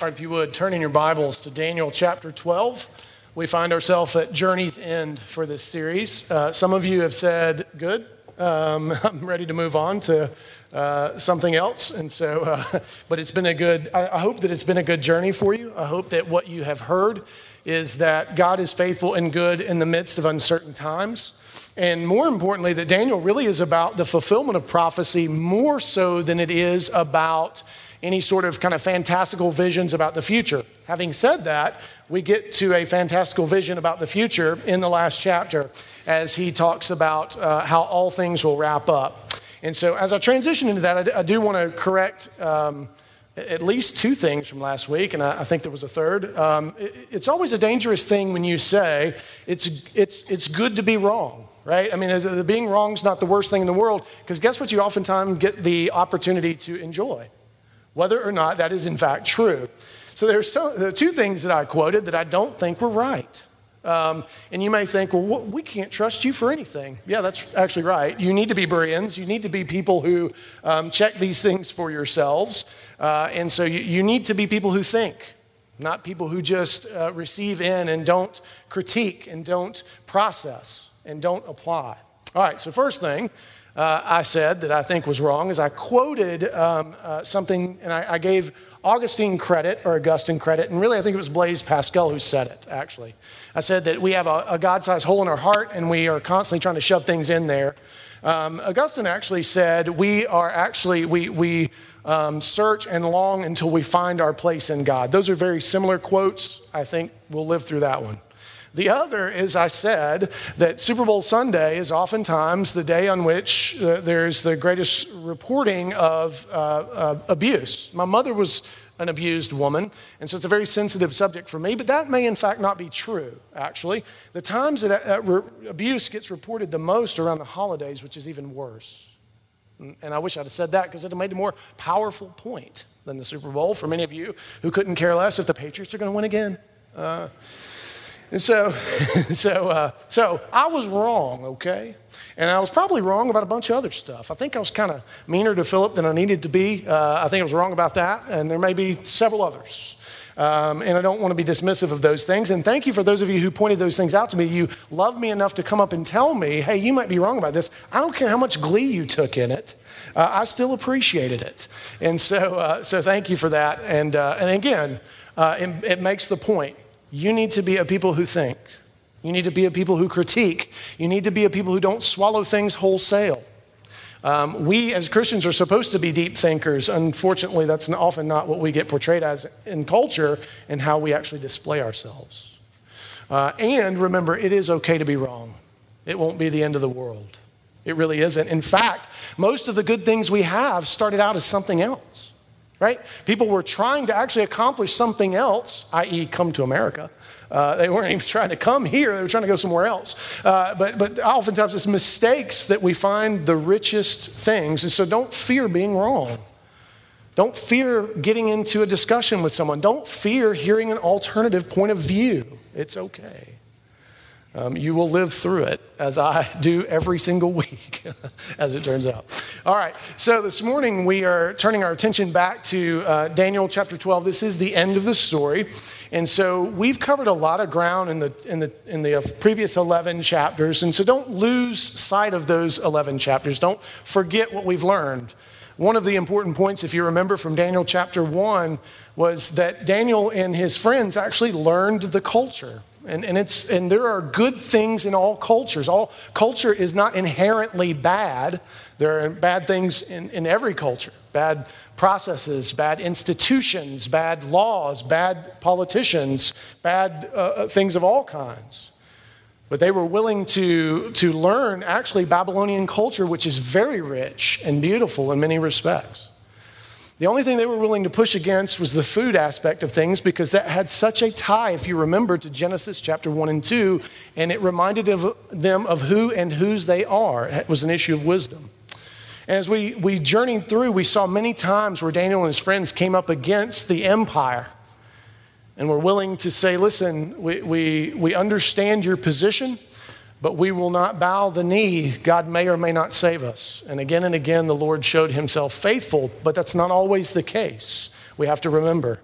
All right, if you would, turn in your Bibles to Daniel chapter 12. We find ourselves at Journey's End for this series. Uh, some of you have said, Good, um, I'm ready to move on to uh, something else. And so, uh, but it's been a good, I, I hope that it's been a good journey for you. I hope that what you have heard is that God is faithful and good in the midst of uncertain times. And more importantly, that Daniel really is about the fulfillment of prophecy more so than it is about any sort of kind of fantastical visions about the future. Having said that, we get to a fantastical vision about the future in the last chapter as he talks about uh, how all things will wrap up. And so, as I transition into that, I, I do want to correct um, at least two things from last week, and I, I think there was a third. Um, it, it's always a dangerous thing when you say it's, it's, it's good to be wrong right? I mean, being wrong is not the worst thing in the world because guess what? You oftentimes get the opportunity to enjoy whether or not that is in fact true. So there's so, there are two things that I quoted that I don't think were right. Um, and you may think, well, we can't trust you for anything. Yeah, that's actually right. You need to be Bereans. You need to be people who um, check these things for yourselves. Uh, and so you, you, need to be people who think, not people who just uh, receive in and don't critique and don't process and don't apply. All right, so first thing, uh, I said that I think was wrong is I quoted um, uh, something and I, I, gave Augustine credit or Augustine credit, and really I think it was Blaise Pascal who said it, actually. I said that we have a, a God sized hole in our heart and we are constantly trying to shove things in there. Um, Augustine actually said we are actually, we, we um, search and long until we find our place in God. Those are very similar quotes. I think we'll live through that one. The other is, I said, that Super Bowl Sunday is oftentimes the day on which uh, there's the greatest reporting of uh, uh, abuse. My mother was an abused woman, and so it's a very sensitive subject for me, but that may in fact not be true, actually. The times that uh, re- abuse gets reported the most around the holidays, which is even worse. And I wish I'd have said that because it would have made a more powerful point than the Super Bowl for many of you who couldn't care less if the Patriots are going to win again. And so, so, uh, so I was wrong, okay? And I was probably wrong about a bunch of other stuff. I think I was kind of meaner to Philip than I needed to be. Uh, I think I was wrong about that, and there may be several others. Um, and I don't want to be dismissive of those things. And thank you for those of you who pointed those things out to me. You love me enough to come up and tell me, hey, you might be wrong about this. I don't care how much glee you took in it. Uh, I still appreciated it. And so, uh, so thank you for that. And, uh, and again, uh, it, it makes the point you need to be a people who think. You need to be a people who critique. You need to be a people who don't swallow things wholesale. Um, we as Christians are supposed to be deep thinkers. Unfortunately, that's often not what we get portrayed as in culture and how we actually display ourselves. Uh, and remember, it is okay to be wrong, it won't be the end of the world. It really isn't. In fact, most of the good things we have started out as something else right? People were trying to actually accomplish something else, i.e., come to America. Uh, they weren't even trying to come here, they were trying to go somewhere else. Uh, but, but oftentimes it's mistakes that we find the richest things. And so don't fear being wrong. Don't fear getting into a discussion with someone. Don't fear hearing an alternative point of view. It's okay. Um, you will live through it as I do every single week, as it turns out. All right, so this morning we are turning our attention back to uh, Daniel chapter 12. This is the end of the story. And so we've covered a lot of ground in the, in the, in the uh, previous 11 chapters. And so don't lose sight of those 11 chapters. Don't forget what we've learned. One of the important points, if you remember from Daniel chapter 1, was that Daniel and his friends actually learned the culture. And, and, it's, and there are good things in all cultures. All culture is not inherently bad. There are bad things in, in every culture bad processes, bad institutions, bad laws, bad politicians, bad uh, uh, things of all kinds. But they were willing to, to learn actually Babylonian culture, which is very rich and beautiful in many respects. The only thing they were willing to push against was the food aspect of things because that had such a tie, if you remember, to Genesis chapter 1 and 2, and it reminded them of who and whose they are. It was an issue of wisdom. And as we, we journeyed through, we saw many times where Daniel and his friends came up against the empire and were willing to say, listen, we, we, we understand your position but we will not bow the knee. God may or may not save us. And again and again, the Lord showed himself faithful, but that's not always the case. We have to remember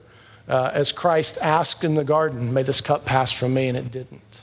uh, as Christ asked in the garden, May this cup pass from me, and it didn't.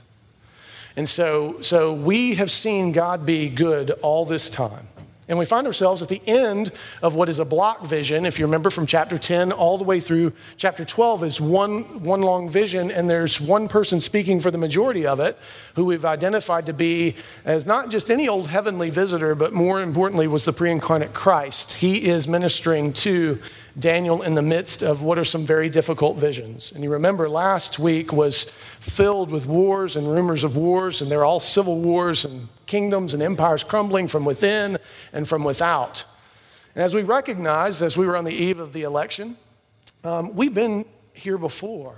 And so, so we have seen God be good all this time. And we find ourselves at the end of what is a block vision. If you remember from chapter 10 all the way through chapter 12 is one, one long vision, and there's one person speaking for the majority of it who we've identified to be as not just any old heavenly visitor, but more importantly was the pre incarnate Christ. He is ministering to Daniel in the midst of what are some very difficult visions. And you remember last week was filled with wars and rumors of wars, and they're all civil wars and kingdoms and empires crumbling from within and from without. And as we recognize, as we were on the eve of the election, um, we've been here before.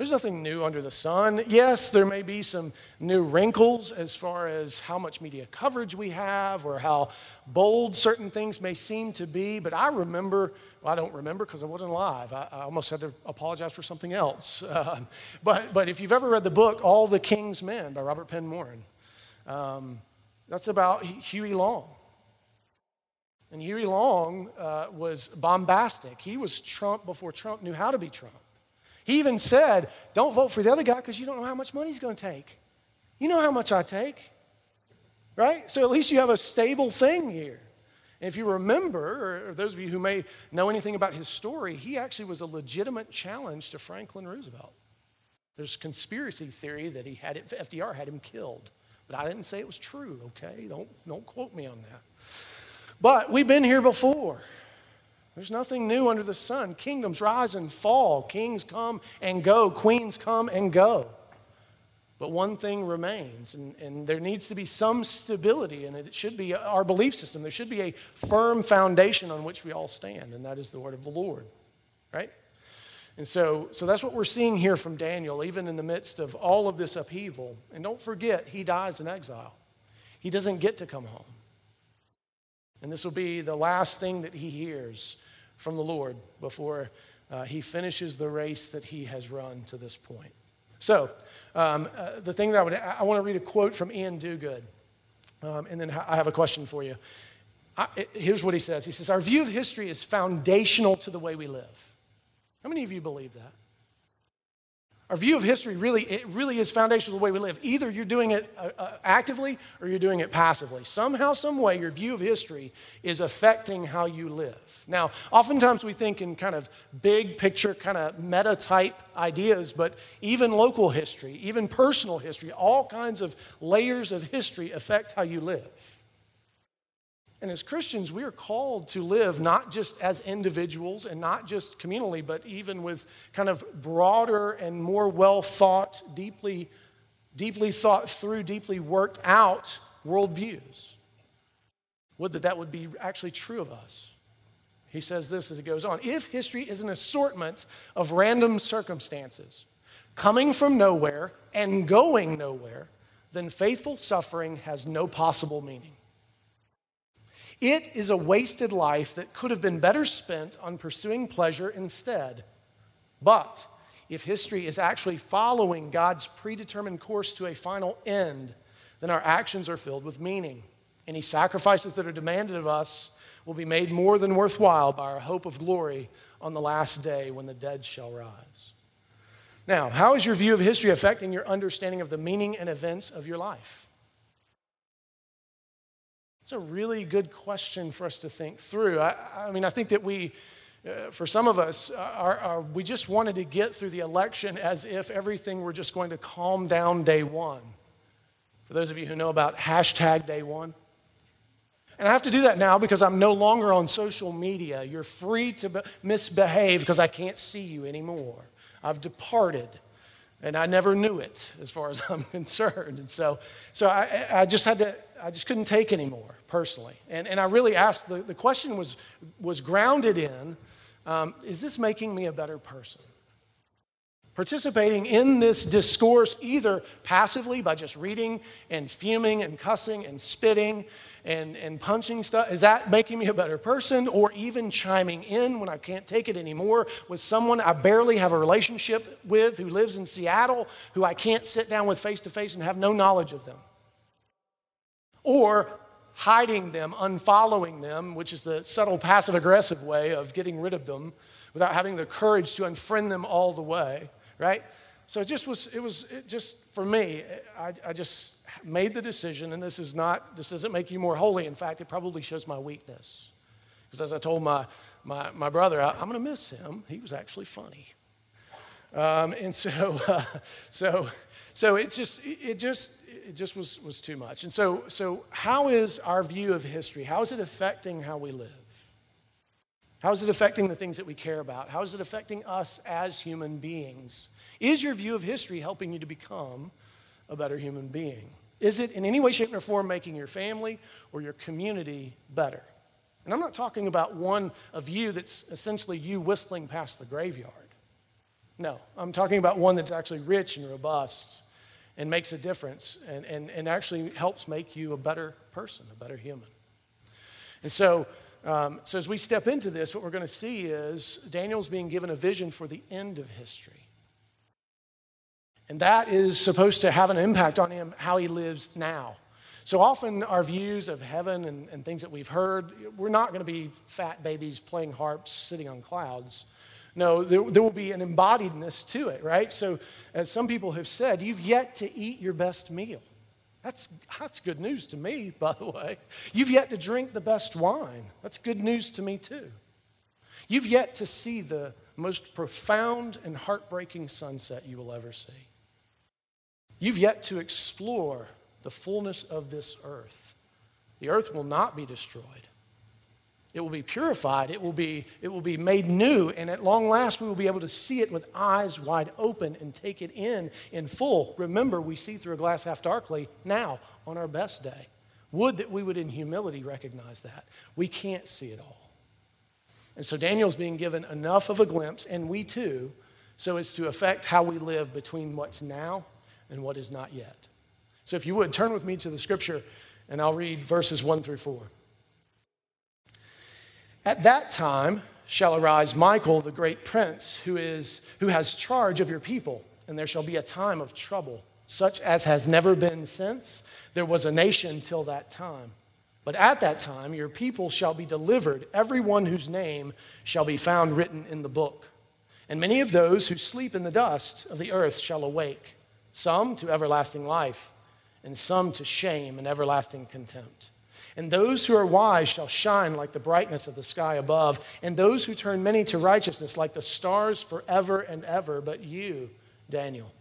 There's nothing new under the sun. Yes, there may be some new wrinkles as far as how much media coverage we have or how bold certain things may seem to be, but I remember, well, I don't remember because I wasn't alive. I, I, almost had to apologize for something else. Uh, but, but if you've ever read the book, All the King's Men by Robert Penn Warren, um, that's about Huey Long. And Huey Long uh, was bombastic. He was Trump before Trump knew how to be Trump. He even said, Don't vote for the other guy because you don't know how much money he's going to take. You know how much I take, right? So at least you have a stable thing here. And if you remember, or those of you who may know anything about his story, he actually was a legitimate challenge to Franklin Roosevelt. There's conspiracy theory that he had it, FDR had him killed. But I didn't say it was true, okay? Don't, don't quote me on that. But we've been here before. There's nothing new under the sun. Kingdoms rise and fall, kings come and go, queens come and go. But one thing remains, and, and there needs to be some stability, and it should be our belief system. There should be a firm foundation on which we all stand, and that is the word of the Lord, right? And so, so that's what we're seeing here from Daniel, even in the midst of all of this upheaval. And don't forget, he dies in exile. He doesn't get to come home. And this will be the last thing that he hears from the Lord before uh, he finishes the race that he has run to this point. So, um, uh, the thing that I would, I want to read a quote from Iain Duguid, um, and then I have a question for you. I, here's what he says He says, Our view of history is foundational to the way we live. How many of you believe that? Our view of history really, it really is foundational to the way we live. Either you're doing it uh, uh, actively or you're doing it passively. Somehow, some way, your view of history is affecting how you live. Now, oftentimes we think in kind of big picture, kind of meta type ideas, but even local history, even personal history, all kinds of layers of history affect how you live. And as Christians, we are called to live not just as individuals and not just communally, but even with kind of broader and more well thought, deeply, deeply thought through, deeply worked out worldviews. Would that that would be actually true of us. He says this as it goes on. If history is an assortment of random circumstances coming from nowhere and going nowhere, then faithful suffering has no possible meaning. It is a wasted life that could have been better spent on pursuing pleasure instead. But if history is actually following God's predetermined course to a final end, then our actions are filled with meaning. Any sacrifices that are demanded of us will be made more than worthwhile by our hope of glory on the last day when the dead shall rise. Now, how is your view of history affecting your understanding of the meaning and events of your life? It's a really good question for us to think through. I, I mean, I think that we, uh, for some of us, uh, are, are, we just wanted to get through the election as if everything were just going to calm down day one. For those of you who know about hashtag day one, and I have to do that now because I'm no longer on social media. You're free to misbehave because I can't see you anymore. I've departed and I never knew it as far as I'm concerned. And so, so I, I just had to, I just couldn't take anymore personally. And, and I really asked, the, the question was, was grounded in um, is this making me a better person? Participating in this discourse either passively by just reading and fuming and cussing and spitting and, and punching stuff, is that making me a better person? Or even chiming in when I can't take it anymore with someone I barely have a relationship with who lives in Seattle who I can't sit down with face to face and have no knowledge of them? Or hiding them, unfollowing them, which is the subtle passive aggressive way of getting rid of them, without having the courage to unfriend them all the way, right? So it just was, it was it just for me, I, I just made the decision, and this is not, this doesn't make you more holy. In fact, it probably shows my weakness. Because as I told my, my, my brother, I, am going to miss him. He was actually funny. Um, and so, uh, so, so it just, it just, it just was, was too much. And so, so how is our view of history? How is it affecting how we live? How is it affecting the things that we care about? How is it affecting us as human beings? Is your view of history helping you to become a better human being? Is it in any way, shape, or form making your family or your community better? And I'm not talking about one of you that's essentially you whistling past the graveyard. No, I'm talking about one that's actually rich and robust and makes a difference and, and, and actually helps make you a better person, a better human. And so, um, so as we step into this, what we're going to see is Daniel's being given a vision for the end of history. And that is supposed to have an impact on him, how he lives now. So often, our views of heaven and, and things that we've heard, we're not going to be fat babies playing harps sitting on clouds. No, there, there, will be an embodiedness to it, right? So, as some people have said, you've yet to eat your best meal. That's, that's good news to me, by the way. You've yet to drink the best wine. That's good news to me, too. You've yet to see the most profound and heartbreaking sunset you will ever see. You've yet to explore the fullness of this earth. The earth will not be destroyed. It will be purified. It will be, it will be made new. And at long last, we will be able to see it with eyes wide open and take it in in full. Remember, we see through a glass half darkly now on our best day. Would that we would in humility recognize that. We can't see it all. And so Daniel's being given enough of a glimpse, and we too, so as to affect how we live between what's now and what is not yet. So if you would, turn with me to the scripture, and I'll read verses 1 through 4. At that time shall arise Michael, the great prince, who, is, who has charge of your people, and there shall be a time of trouble, such as has never been since there was a nation till that time. But at that time your people shall be delivered, every one whose name shall be found written in the book. And many of those who sleep in the dust of the earth shall awake, some to everlasting life, and some to shame and everlasting contempt. And those who are wise shall shine like the brightness of the sky above, and those who turn many to righteousness like the stars forever and ever. But you, Daniel,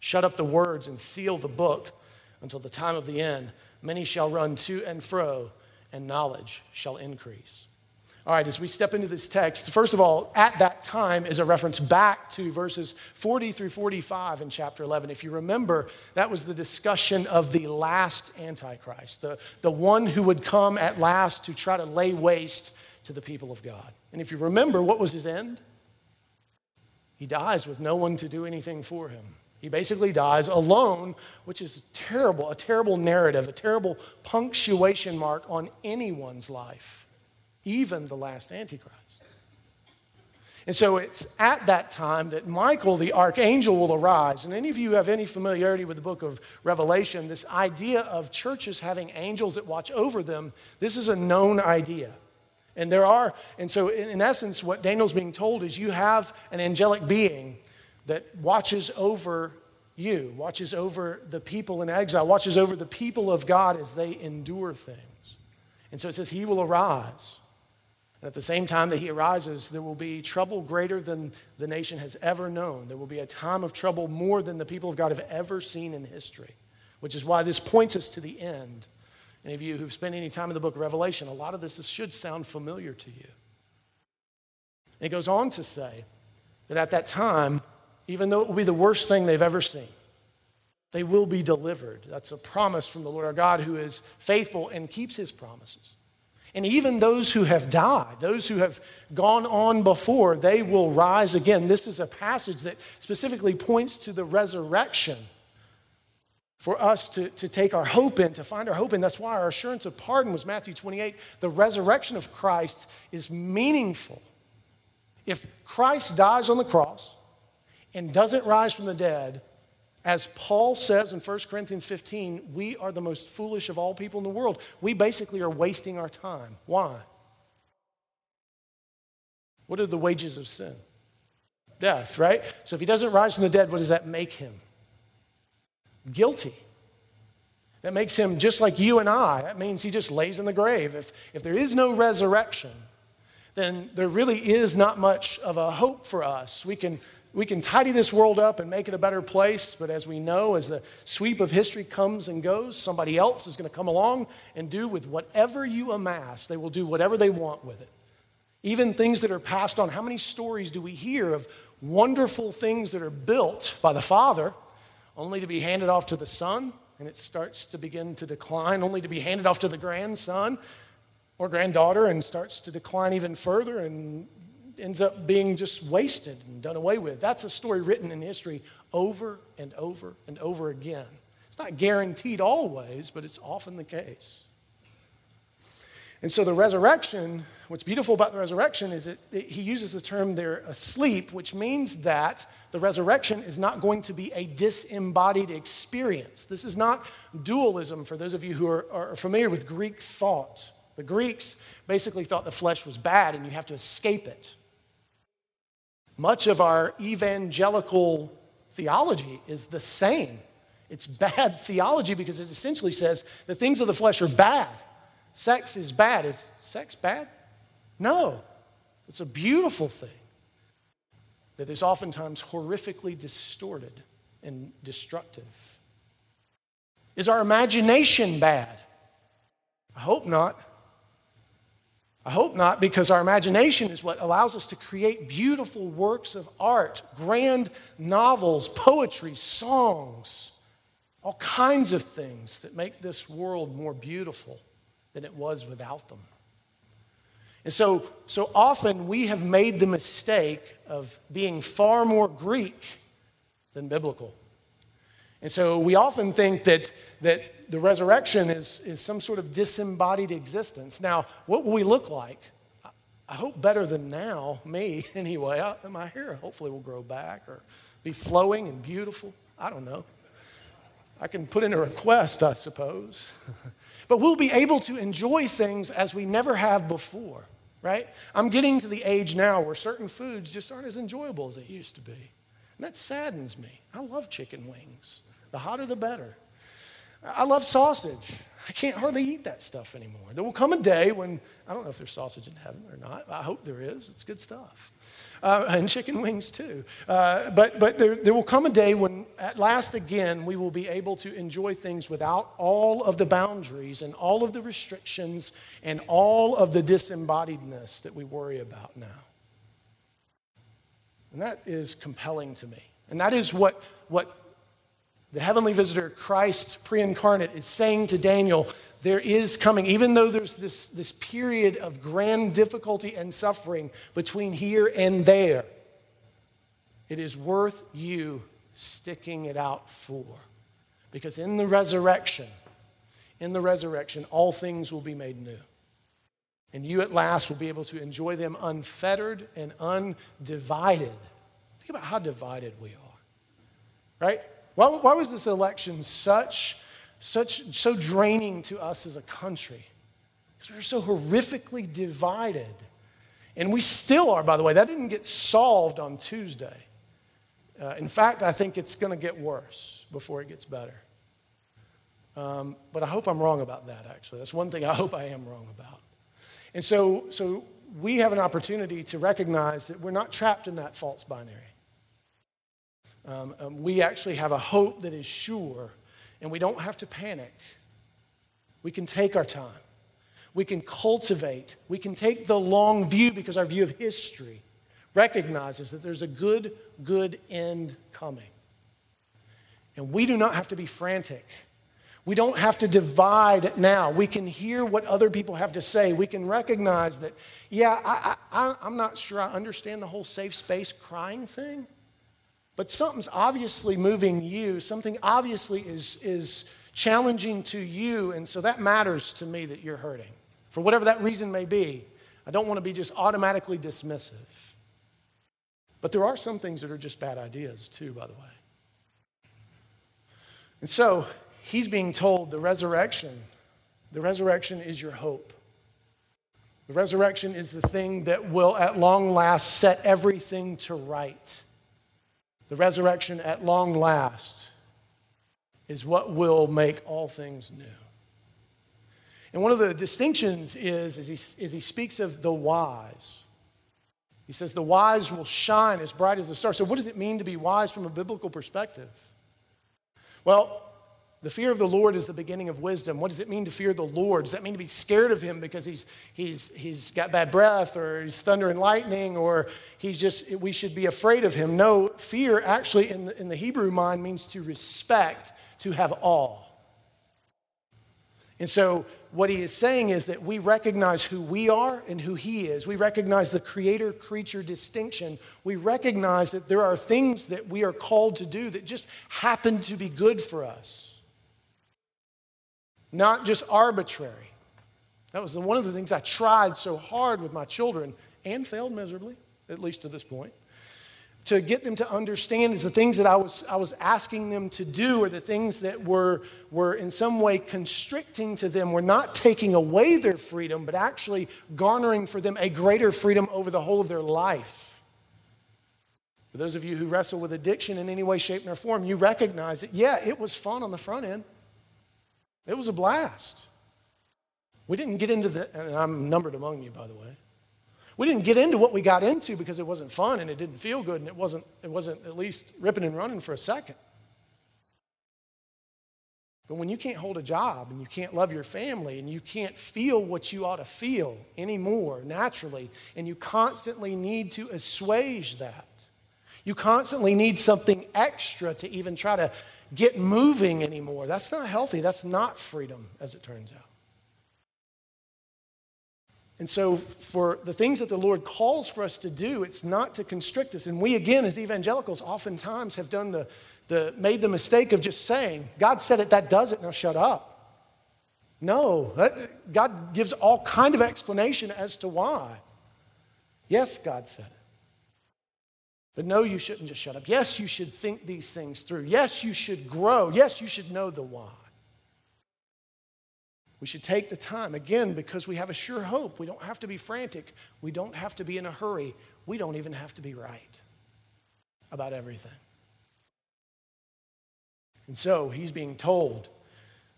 shut up the words and seal the book until the time of the end. Many shall run to and fro, and knowledge shall increase. All right, as we step into this text, first of all, at that time is a reference back to verses 40 through 45 in chapter 11. If you remember, that was the discussion of the last Antichrist, the, the one who would come at last to try to lay waste to the people of God. And if you remember, what was his end? He dies with no one to do anything for him. He basically dies alone, which is terrible, a terrible narrative, a terrible punctuation mark on anyone's life even the last Antichrist. And so it's at that time that Michael, the archangel, will arise. And any of you have any familiarity with the book of Revelation, this idea of churches having angels that watch over them, this is a known idea. And there are, and so in, essence, what Daniel's being told is you have an angelic being that watches over you, watches over the people in exile, watches over the people of God as they endure things. And so it says, He will arise. And at the same time that he arises, there will be trouble greater than the nation has ever known. There will be a time of trouble more than the people of God have ever seen in history, which is why this points us to the end. Any of you who've spent any time in the book of Revelation, a lot of this should sound familiar to you. It goes on to say that at that time, even though it will be the worst thing they've ever seen, they will be delivered. That's a promise from the Lord our God who is faithful and keeps his promises. And even those who have died, those who have gone on before, they will rise again. This is a passage that specifically points to the resurrection for us to, to take our hope in, to find our hope in. That's why our assurance of pardon was Matthew 28. The resurrection of Christ is meaningful. If Christ dies on the cross and doesn't rise from the dead, as Paul says in 1 Corinthians 15, we are the most foolish of all people in the world. We basically are wasting our time. Why? What are the wages of sin? Death, right? So if he doesn't rise from the dead, what does that make him? Guilty. That makes him just like you and I. That means he just lays in the grave. If, if there is no resurrection, then there really is not much of a hope for us. We can, we can tidy this world up and make it a better place, but as we know, as the sweep of history comes and goes, somebody else is going to come along and do with whatever you amass, they will do whatever they want with it. Even things that are passed on. How many stories do we hear of wonderful things that are built by the Father only to be handed off to the Son? And it starts to begin to decline, only to be handed off to the grandson or granddaughter and starts to decline even further and ends up being just wasted and done away with. That's a story written in history over and over and over again. It's not guaranteed always, but it's often the case. And so the resurrection, what's beautiful about the resurrection is that he uses the term they're asleep, which means that the resurrection is not going to be a disembodied experience. This is not dualism for those of you who are, are familiar with Greek thought. The Greeks basically thought the flesh was bad and you have to escape it. Much of our evangelical theology is the same. It's bad theology because it essentially says the things of the flesh are bad sex is bad. Is sex bad? No. It's a beautiful thing that is oftentimes horrifically distorted and destructive. Is our imagination bad? I hope not. I hope not, because our imagination is what allows us to create beautiful works of art, grand novels, poetry, songs, all kinds of things that make this world more beautiful than it was without them. And so, so often we have made the mistake of being far more Greek than biblical. And so we often think that, that the resurrection is, is some sort of disembodied existence. Now, what will we look like? I hope better than now, me anyway. I, my hair hopefully will grow back or be flowing and beautiful. I don't know. I can put in a request, I suppose. But we'll be able to enjoy things as we never have before, right? I'm getting to the age now where certain foods just aren't as enjoyable as they used to be. And that saddens me. I love chicken wings. The hotter, the better. I love sausage. I can't hardly eat that stuff anymore. There will come a day when, I don't know if there's sausage in heaven or not. I hope there is. It's good stuff uh, and chicken wings too. Uh, but but there, there will come a day when, at last again, we will be able to enjoy things without all of the boundaries and all of the restrictions and all of the disembodiedness that we worry about now. And that is compelling to me. And that is what, what the heavenly visitor, Christ pre incarnate, is saying to Daniel there is coming, even though there's this, this period of grand difficulty and suffering between here and there, it is worth you sticking it out for. Because in the resurrection, in the resurrection, all things will be made new. And you at last will be able to enjoy them unfettered and undivided. Think about how divided we are, right? Why, why was this election such such, so draining to us as a country because we are so horrifically divided. And we still are, by the way. That didn't get solved on Tuesday. Uh, in fact, I think it's going to get worse before it gets better. Um, but I hope I'm wrong about that, actually. That's one thing I hope I am wrong about. And so, so we have an opportunity to recognize that we're not trapped in that false binary. Um, um, we actually have a hope that is sure and we don't have to panic. We can take our time. We can cultivate. We can take the long view because our view of history recognizes that there's a good, good end coming. And we do not have to be frantic. We don't have to divide now. We can hear what other people have to say. We can recognize that, yeah, I, I'm not sure I understand the whole safe space crying thing. But something's obviously moving you, something obviously is, is challenging to you, and so that matters to me that you're hurting. For whatever that reason may be, I don't want to be just automatically dismissive. But there are some things that are just bad ideas, too, by the way. And so he's being told the resurrection, the resurrection is your hope. The resurrection is the thing that will, at long last, set everything to right. The resurrection, at long last, is what will make all things new. And one of the distinctions is, is he, is he speaks of the wise. He says, The wise will shine as bright as the stars. So, what does it mean to be wise from a biblical perspective? Well, the fear of the Lord is the beginning of wisdom. What does it mean to fear the Lord? Does that mean to be scared of him because he's, he's, he's got bad breath or he's thunder and lightning or he's just, we should be afraid of him? No, fear actually in the, in the Hebrew mind means to respect, to have awe. And so, what he is saying is that we recognize who we are and who he is. We recognize the creator creature distinction. We recognize that there are things that we are called to do that just happen to be good for us, not just arbitrary. That was one of the things I tried so hard with my children and failed miserably, at least to this point to get them to understand is the things that I was, I was asking them to do or the things that were, were in some way constricting to them were not taking away their freedom, but actually garnering for them a greater freedom over the whole of their life. For those of you who wrestle with addiction in any way, shape, or form, you recognize that, yeah, it was fun on the front end. It was a blast. We didn't get into the, and I'm numbered among you, by the way. We didn't get into what we got into because it wasn't fun and it didn't feel good and it wasn't, it wasn't at least ripping and running for a second. But when you can't hold a job and you can't love your family and you can't feel what you ought to feel anymore naturally, and you constantly need to assuage that, you constantly need something extra to even try to get moving anymore. That's not healthy. That's not freedom, as it turns out. And so, for the things that the Lord calls for us to do, it's not to constrict us. And we, again, as evangelicals, oftentimes have done the, the, made the mistake of just saying, God said it, that does it, now shut up. No, that, God gives all kind of explanation as to why. Yes, God said it. But no, you shouldn't just shut up. Yes, you should think these things through. Yes, you should grow. Yes, you should know the why. We should take the time, again, because we have a sure hope. We don't have to be frantic. We don't have to be in a hurry. We don't even have to be right about everything. And so he's being told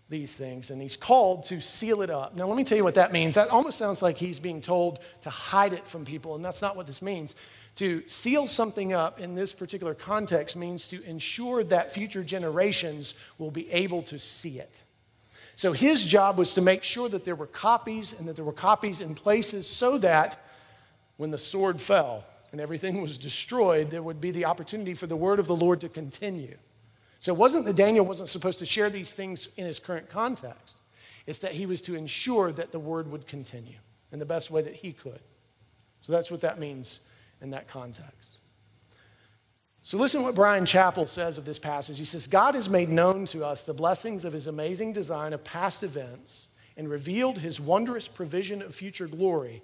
these things and he's called to seal it up. Now, let me tell you what that means. That almost sounds like he's being told to hide it from people, and that's not what this means. To seal something up in this particular context means to ensure that future generations will be able to see it. So his job was to make sure that there were copies and that there were copies in places so that when the sword fell and everything was destroyed, there would be the opportunity for the word of the Lord to continue. So it wasn't that Daniel wasn't supposed to share these things in his current context, it's that he was to ensure that the word would continue in the best way that he could. So that's what that means in that context. So, listen to what Bryan Chapell says of this passage. He says, God has made known to us the blessings of his amazing design of past events and revealed his wondrous provision of future glory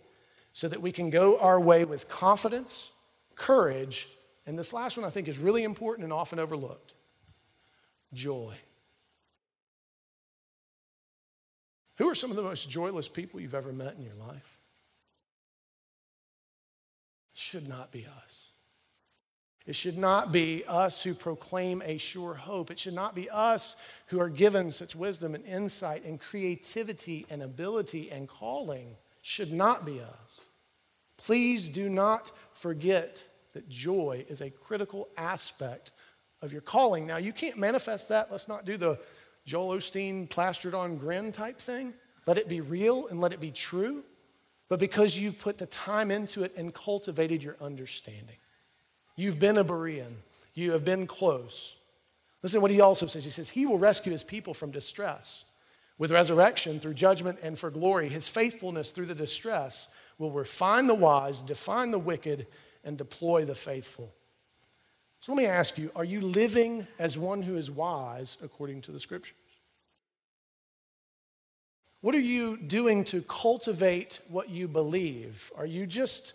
so that we can go our way with confidence, courage, and this last one I think is really important and often overlooked joy. Who are some of the most joyless people you've ever met in your life? It should not be us. It should not be us who proclaim a sure hope. It should not be us who are given such wisdom and insight and creativity and ability and calling. Should not be us. Please do not forget that joy is a critical aspect of your calling. Now, you can't manifest that. Let's not do the Joel Osteen plastered on grin type thing. Let it be real and let it be true. But because you've put the time into it and cultivated your understanding. You've been a Berean. You have been close. Listen to what he also says. He says, He will rescue his people from distress. With resurrection through judgment and for glory, his faithfulness through the distress will refine the wise, define the wicked, and deploy the faithful. So let me ask you are you living as one who is wise according to the scriptures? What are you doing to cultivate what you believe? Are you just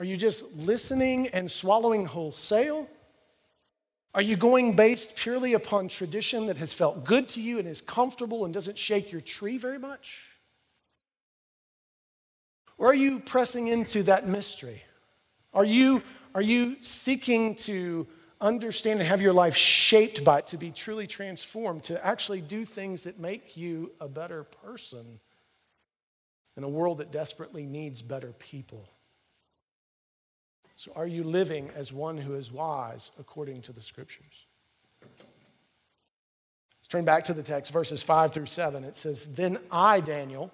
are you just listening and swallowing wholesale? Are you going based purely upon tradition that has felt good to you and is comfortable and doesn't shake your tree very much? Or are you pressing into that mystery? Are you, are you seeking to understand and have your life shaped by it, to be truly transformed, to actually do things that make you a better person in a world that desperately needs better people? So, are you living as one who is wise according to the scriptures? Let's turn back to the text, verses 5 through 7. It says, Then I, Daniel,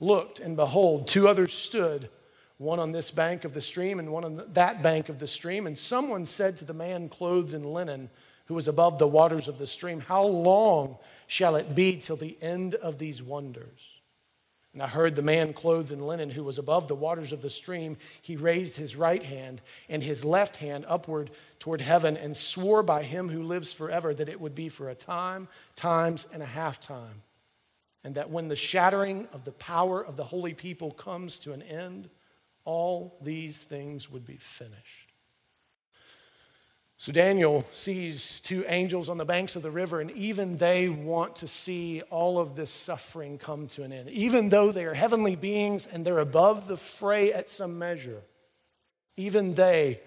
looked, and behold, two others stood, one on this bank of the stream and one on that bank of the stream. And someone said to the man clothed in linen, who was above the waters of the stream, How long shall it be till the end of these wonders? And I heard the man clothed in linen who was above the waters of the stream. He raised his right hand and his left hand upward toward heaven and swore by him who lives forever that it would be for a time, times, and a half time. And that when the shattering of the power of the holy people comes to an end, all these things would be finished. So Daniel sees two angels on the banks of the river, and even they want to see all of this suffering come to an end. Even though they are heavenly beings and they're above the fray at some measure, even they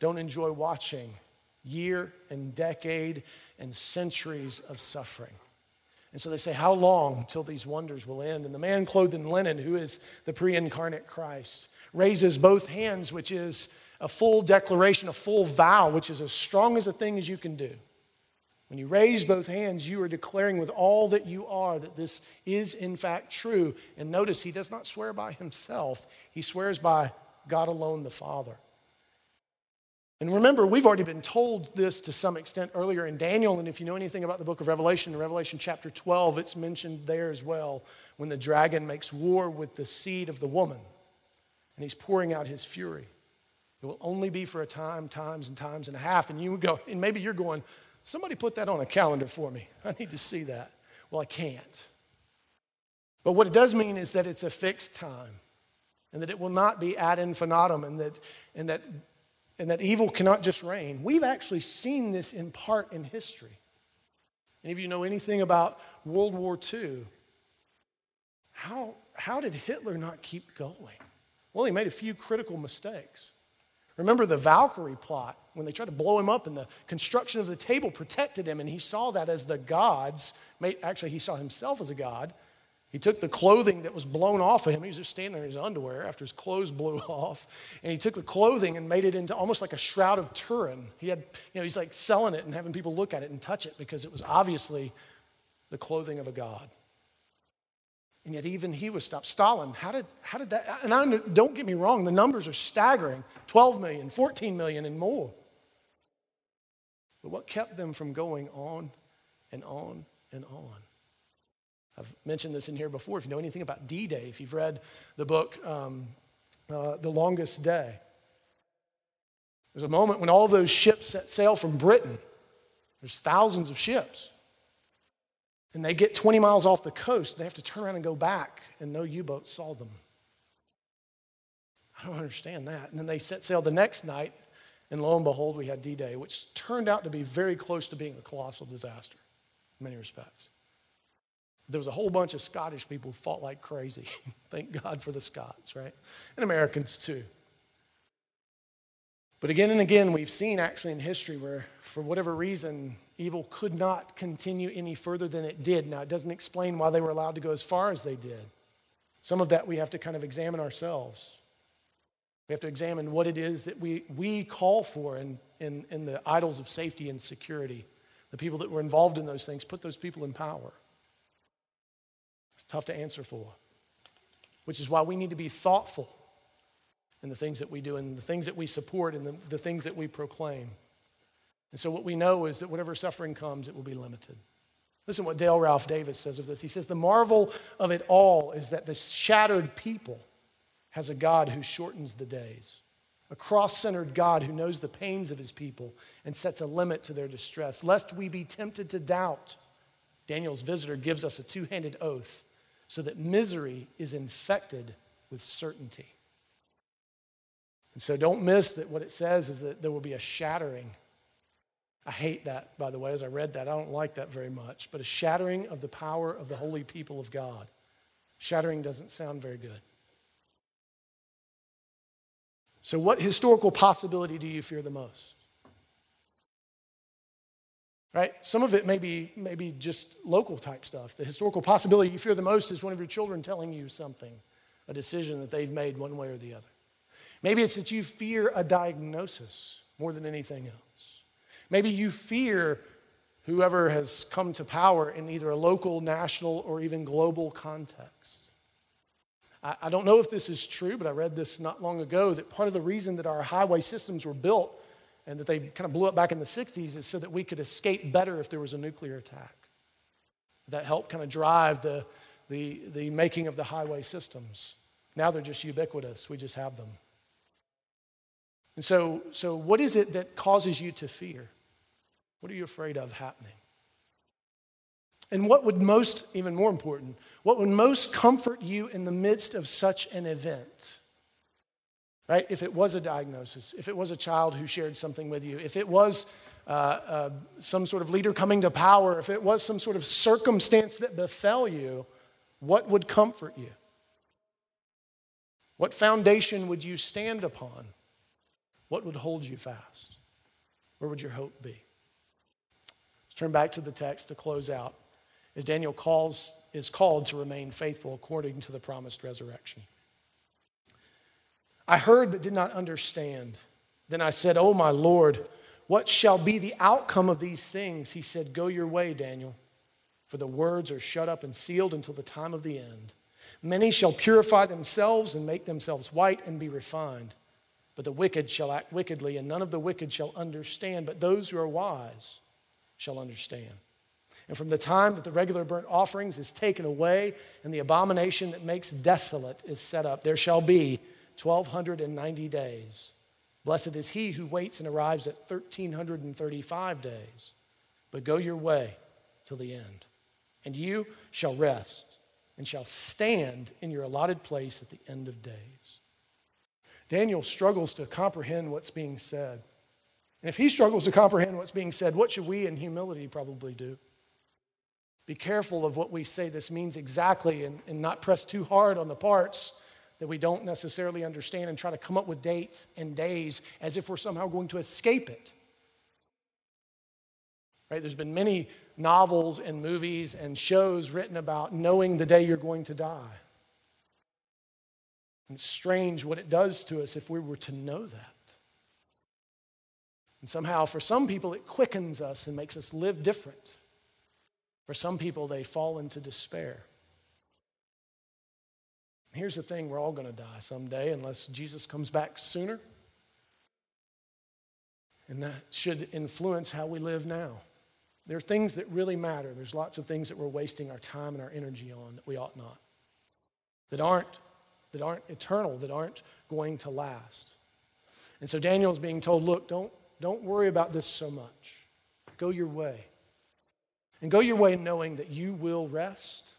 don't enjoy watching year and decade and centuries of suffering. And so they say, How long till these wonders will end? And the man clothed in linen, who is the pre incarnate Christ, raises both hands, which is a full declaration, a full vow, which is as strong as a thing as you can do. When you raise both hands, you are declaring with all that you are that this is in fact true. And notice, he does not swear by himself, he swears by God alone, the Father. And remember, we've already been told this to some extent earlier in Daniel, and if you know anything about the book of Revelation, in Revelation chapter 12, it's mentioned there as well when the dragon makes war with the seed of the woman, and he's pouring out his fury. It will only be for a time, times, and times and a half. And you would go, and maybe you're going, somebody put that on a calendar for me. I need to see that. Well, I can't. But what it does mean is that it's a fixed time and that it will not be ad infinitum and that, and that, and that evil cannot just reign. We've actually seen this in part in history. Any of you know anything about World War II? How, how did Hitler not keep going? Well, he made a few critical mistakes. Remember the Valkyrie plot when they tried to blow him up and the construction of the table protected him, and he saw that as the gods. Actually, he saw himself as a god. He took the clothing that was blown off of him. He was just standing there in his underwear after his clothes blew off. And he took the clothing and made it into almost like a shroud of Turin. He had, you know, he's like selling it and having people look at it and touch it because it was obviously the clothing of a god. And yet, even he was stopped. Stalin, how did, how did that? And I, don't get me wrong, the numbers are staggering 12 million, 14 million, and more. But what kept them from going on and on and on? I've mentioned this in here before. If you know anything about D Day, if you've read the book, um, uh, The Longest Day, there's a moment when all those ships set sail from Britain. There's thousands of ships. And they get 20 miles off the coast. They have to turn around and go back, and no U boat saw them. I don't understand that. And then they set sail the next night, and lo and behold, we had D Day, which turned out to be very close to being a colossal disaster in many respects. There was a whole bunch of Scottish people who fought like crazy. Thank God for the Scots, right? And Americans too. But again and again, we've seen actually in history where, for whatever reason, evil could not continue any further than it did. Now, it doesn't explain why they were allowed to go as far as they did. Some of that we have to kind of examine ourselves. We have to examine what it is that we, we call for in, in, in the idols of safety and security. The people that were involved in those things, put those people in power. It's tough to answer for, which is why we need to be thoughtful in the things that we do and the things that we support and the, the things that we proclaim. And so, what we know is that whatever suffering comes, it will be limited. Listen what Dale Ralph Davis says of this. He says, The marvel of it all is that the shattered people has a God who shortens the days, a cross centered God who knows the pains of his people and sets a limit to their distress. Lest we be tempted to doubt, Daniel's visitor gives us a two handed oath so that misery is infected with certainty. And so don't miss that what it says is that there will be a shattering. I hate that, by the way, as I read that. I don't like that very much. But a shattering of the power of the holy people of God. Shattering doesn't sound very good. So, what historical possibility do you fear the most? Right? Some of it may be, maybe just local type stuff. The historical possibility you fear the most is one of your children telling you something, a decision that they've made one way or the other. Maybe it's that you fear a diagnosis more than anything else. Maybe you fear whoever has come to power in either a local, national, or even global context. I, I don't know if this is true, but I read this not long ago that part of the reason that our highway systems were built and that they kind of blew up back in the 60s is so that we could escape better if there was a nuclear attack. That helped kind of drive the, the, the making of the highway systems. Now they're just ubiquitous, we just have them. And so, so what is it that causes you to fear? What are you afraid of happening? And what would most, even more important, what would most comfort you in the midst of such an event? Right? If it was a diagnosis, if it was a child who shared something with you, if it was uh, uh, some sort of leader coming to power, if it was some sort of circumstance that befell you, what would comfort you? What foundation would you stand upon? What would hold you fast? Where would your hope be? Let's turn back to the text to close out as Daniel calls, is called to remain faithful according to the promised resurrection. I heard but did not understand. Then I said, Oh, my Lord, what shall be the outcome of these things? He said, Go your way, Daniel, for the words are shut up and sealed until the time of the end. Many shall purify themselves and make themselves white and be refined. But the wicked shall act wickedly, and none of the wicked shall understand, but those who are wise shall understand. And from the time that the regular burnt offerings is taken away and the abomination that makes desolate is set up, there shall be 1,290 days. Blessed is he who waits and arrives at 1,335 days. But go your way till the end, and you shall rest and shall stand in your allotted place at the end of days. Daniel struggles to comprehend what's being said. And if he struggles to comprehend what's being said, what should we in humility probably do? Be careful of what we say this means exactly and, and not press too hard on the parts that we don't necessarily understand and try to come up with dates and days as if we're somehow going to escape it. Right? There's been many novels and movies and shows written about knowing the day you're going to die. And it's strange what it does to us if we were to know that. And somehow, for some people, it quickens us and makes us live different. For some people, they fall into despair. Here's the thing we're all going to die someday unless Jesus comes back sooner. And that should influence how we live now. There are things that really matter. There's lots of things that we're wasting our time and our energy on that we ought not, that aren't that aren't eternal, that aren't going to last. And so Daniel's being told, look, don't, don't worry about this so much. Go your way. And go your way knowing that you will rest.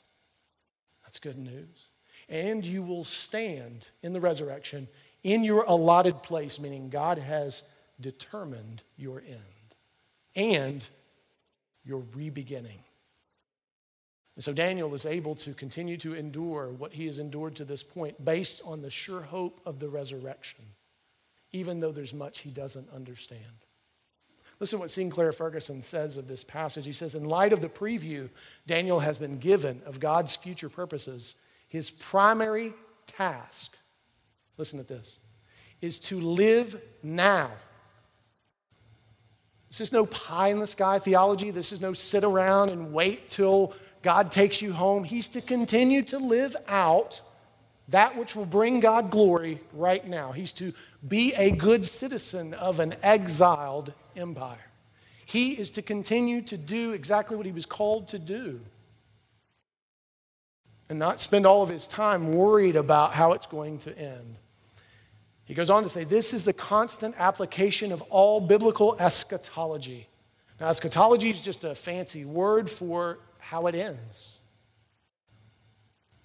That's good news. And you will stand in the resurrection in your allotted place, meaning God has determined your end and your rebeginning. And so Daniel is able to continue to endure what he has endured to this point based on the sure hope of the resurrection, even though there's much he doesn't understand. Listen to what Sinclair Ferguson says of this passage. He says, In light of the preview Daniel has been given of God's future purposes, his primary task, listen to this, is to live now. This is no pie in the sky theology. This is no sit around and wait till God takes you home, He's to continue to live out that which will bring God glory right now. He's to be a good citizen of an exiled empire. He is to continue to do exactly what he was called to do and not spend all of his time worried about how it's going to end. He goes on to say, This is the constant application of all biblical eschatology. Now, eschatology is just a fancy word for how it ends.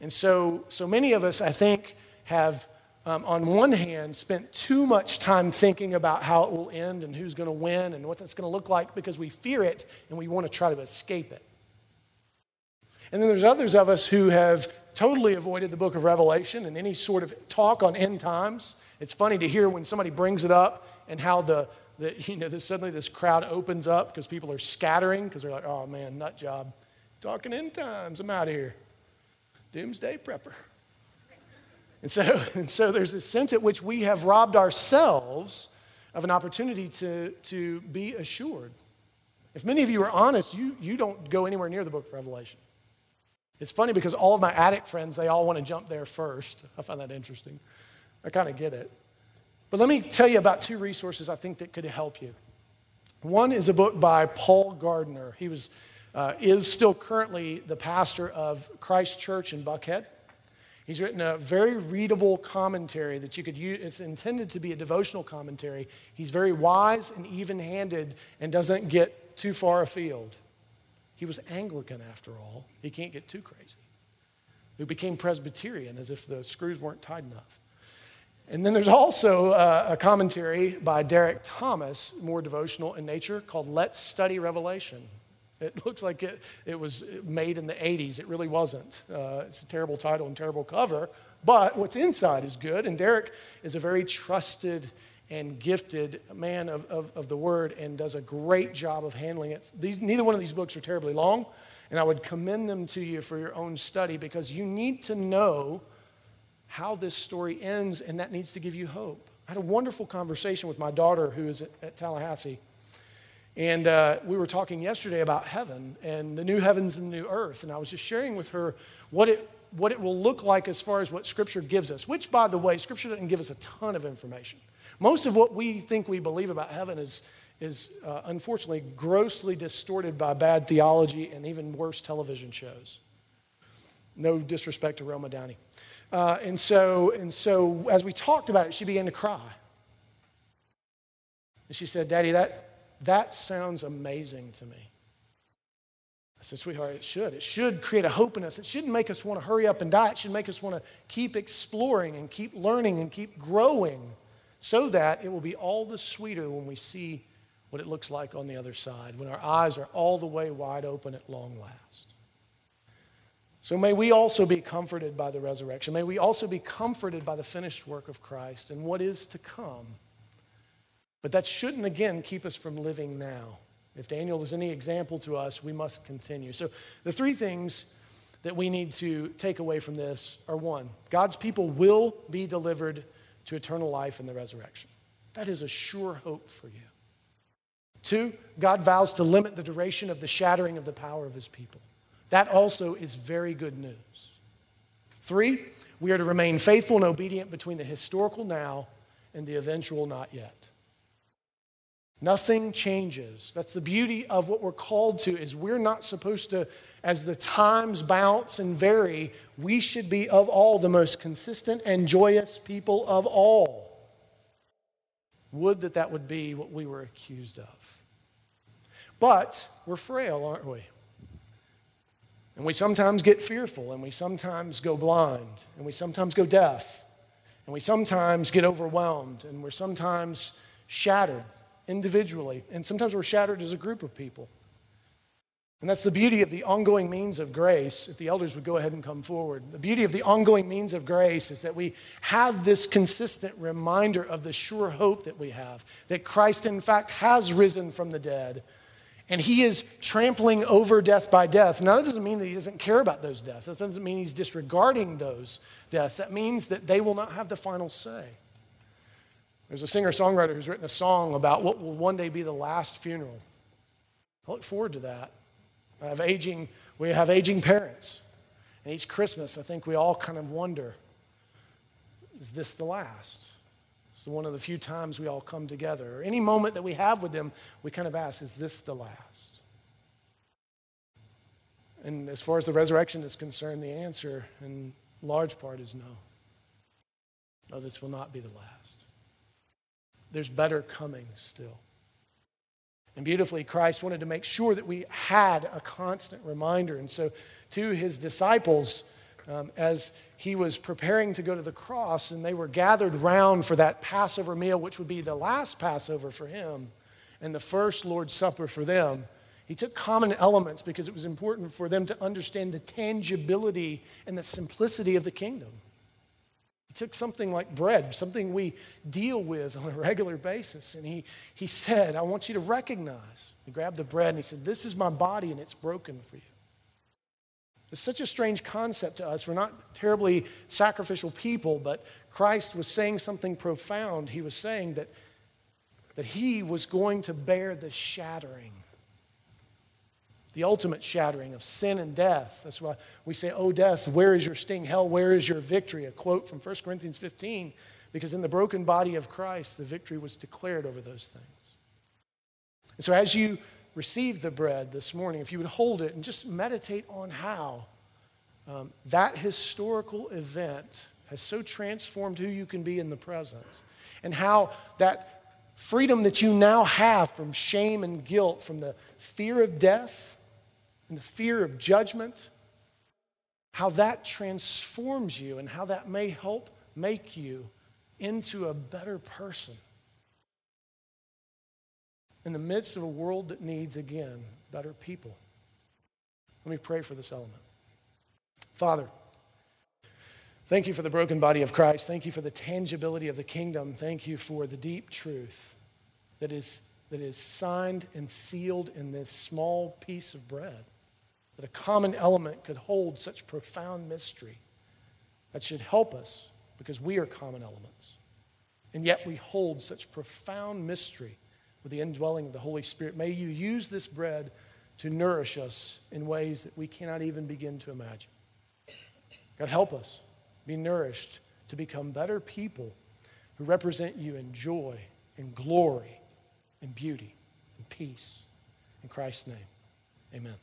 And so, so many of us, I think, have, um, on one hand, spent too much time thinking about how it will end and who's going to win and what that's going to look like because we fear it and we want to try to escape it. And then there's others of us who have totally avoided the book of Revelation and any sort of talk on end times It's funny to hear when somebody brings it up and how the, the you know, suddenly this crowd opens up because people are scattering because they're like, oh man, nut job. Talking end times, I'm out of here. Doomsday prepper. And so, and so there's a sense at which we have robbed ourselves of an opportunity to, to be assured. If many of you are honest, you, you don't go anywhere near the book of Revelation. It's funny because all of my addict friends, they all want to jump there first. I find that interesting. I kind of get it. But let me tell you about two resources I think that could help you. One is a book by Paul Gardner. He was, uh, is still currently the pastor of Christ Church in Buckhead. He's written a very readable commentary that you could use. It's intended to be a devotional commentary. He's very wise and even handed and doesn't get too far afield. He was Anglican after all. He can't get too crazy. He became Presbyterian as if the screws weren't tight enough. And then there's also uh, a commentary by Derek Thomas, more devotional in nature, called Let's Study Revelation. It looks like it, it was made in the 80s. It really wasn't. Uh, it's a terrible title and terrible cover, but what's inside is good. And Derek is a very trusted and gifted man of, of, of the word and does a great job of handling it. These, neither one of these books are terribly long, and I would commend them to you for your own study because you need to know how this story ends, and that needs to give you hope. I had a wonderful conversation with my daughter who is at, at Tallahassee and uh, we were talking yesterday about heaven and the new heavens and the new earth. And I was just sharing with her what it, what it will look like as far as what Scripture gives us, which, by the way, Scripture doesn't give us a ton of information. Most of what we think we believe about heaven is, is uh, unfortunately grossly distorted by bad theology and even worse television shows. No disrespect to Roma Downey. Uh, and, so, and so, as we talked about it, she began to cry. And she said, Daddy, that, that sounds amazing to me. I said, sweetheart, it should. It should create a hope in us. It shouldn't make us want to hurry up and die. It should make us want to keep exploring and keep learning and keep growing so that it will be all the sweeter when we see what it looks like on the other side, when our eyes are all the way wide open at long last. So may we also be comforted by the resurrection. May we also be comforted by the finished work of Christ and what is to come. But that shouldn't, again, keep us from living now. If Daniel is any example to us, we must continue. So, the three things that we need to take away from this are one, God's people will be delivered to eternal life in the resurrection. That is a sure hope for you. Two, God vows to limit the duration of the shattering of the power of his people. That also is very good news. Three, we are to remain faithful and obedient between the historical now and the eventual not yet. Nothing changes. That's the beauty of what we're called to is we're not supposed to as the times bounce and vary, we should be of all the most consistent and joyous people of all. Would that that would be what we were accused of. But we're frail, aren't we? And we sometimes get fearful, and we sometimes go blind, and we sometimes go deaf, and we sometimes get overwhelmed, and we're sometimes shattered individually, and sometimes we're shattered as a group of people. And that's the beauty of the ongoing means of grace. If the elders would go ahead and come forward, the beauty of the ongoing means of grace is that we have this consistent reminder of the sure hope that we have that Christ, in fact, has risen from the dead and he is trampling over death by death. Now, that doesn't mean that he doesn't care about those deaths. That doesn't mean he's disregarding those deaths. That means that they will not have the final say. There's a singer songwriter who's written a song about what will one day be the last funeral. I look forward to that. I have aging, we have aging parents. And each Christmas, I think we all kind of wonder is this the last? It's one of the few times we all come together. Or any moment that we have with them, we kind of ask, is this the last? And as far as the resurrection is concerned, the answer in large part is no. No, this will not be the last there's better coming still. And beautifully, Christ wanted to make sure that we had a constant reminder. And so, to his disciples, um, as he was preparing to go to the cross, and they were gathered round for that Passover meal, which would be the last Passover for him and the first Lord's Supper for them, he took common elements because it was important for them to understand the tangibility and the simplicity of the kingdom. He took something like bread, something we deal with on a regular basis, and he, he said, I want you to recognize. He grabbed the bread and he said, This is my body and it's broken for you. It's such a strange concept to us. We're not terribly sacrificial people, but Christ was saying something profound. He was saying that, that he was going to bear the shattering, the ultimate shattering of sin and death. That's why we say, Oh, death, where is your sting? Hell, where is your victory? A quote from 1 Corinthians 15, because in the broken body of Christ, the victory was declared over those things. And so as you receive the bread this morning, if you would hold it and just meditate on how um, that historical event has so transformed who you can be in the present, and how that freedom that you now have from shame and guilt, from the fear of death and the fear of judgment, how that transforms you and how that may help make you into a better person in the midst of a world that needs, again, better people. Let me pray for this element. Father, thank you for the broken body of Christ. Thank you for the tangibility of the kingdom. Thank you for the deep truth that is, that is signed and sealed in this small piece of bread. That a common element could hold such profound mystery that should help us because we are common elements. And yet we hold such profound mystery with the indwelling of the Holy Spirit. May you use this bread to nourish us in ways that we cannot even begin to imagine. God, help us be nourished to become better people who represent you in joy, in glory, in beauty, in peace. In Christ's name, amen.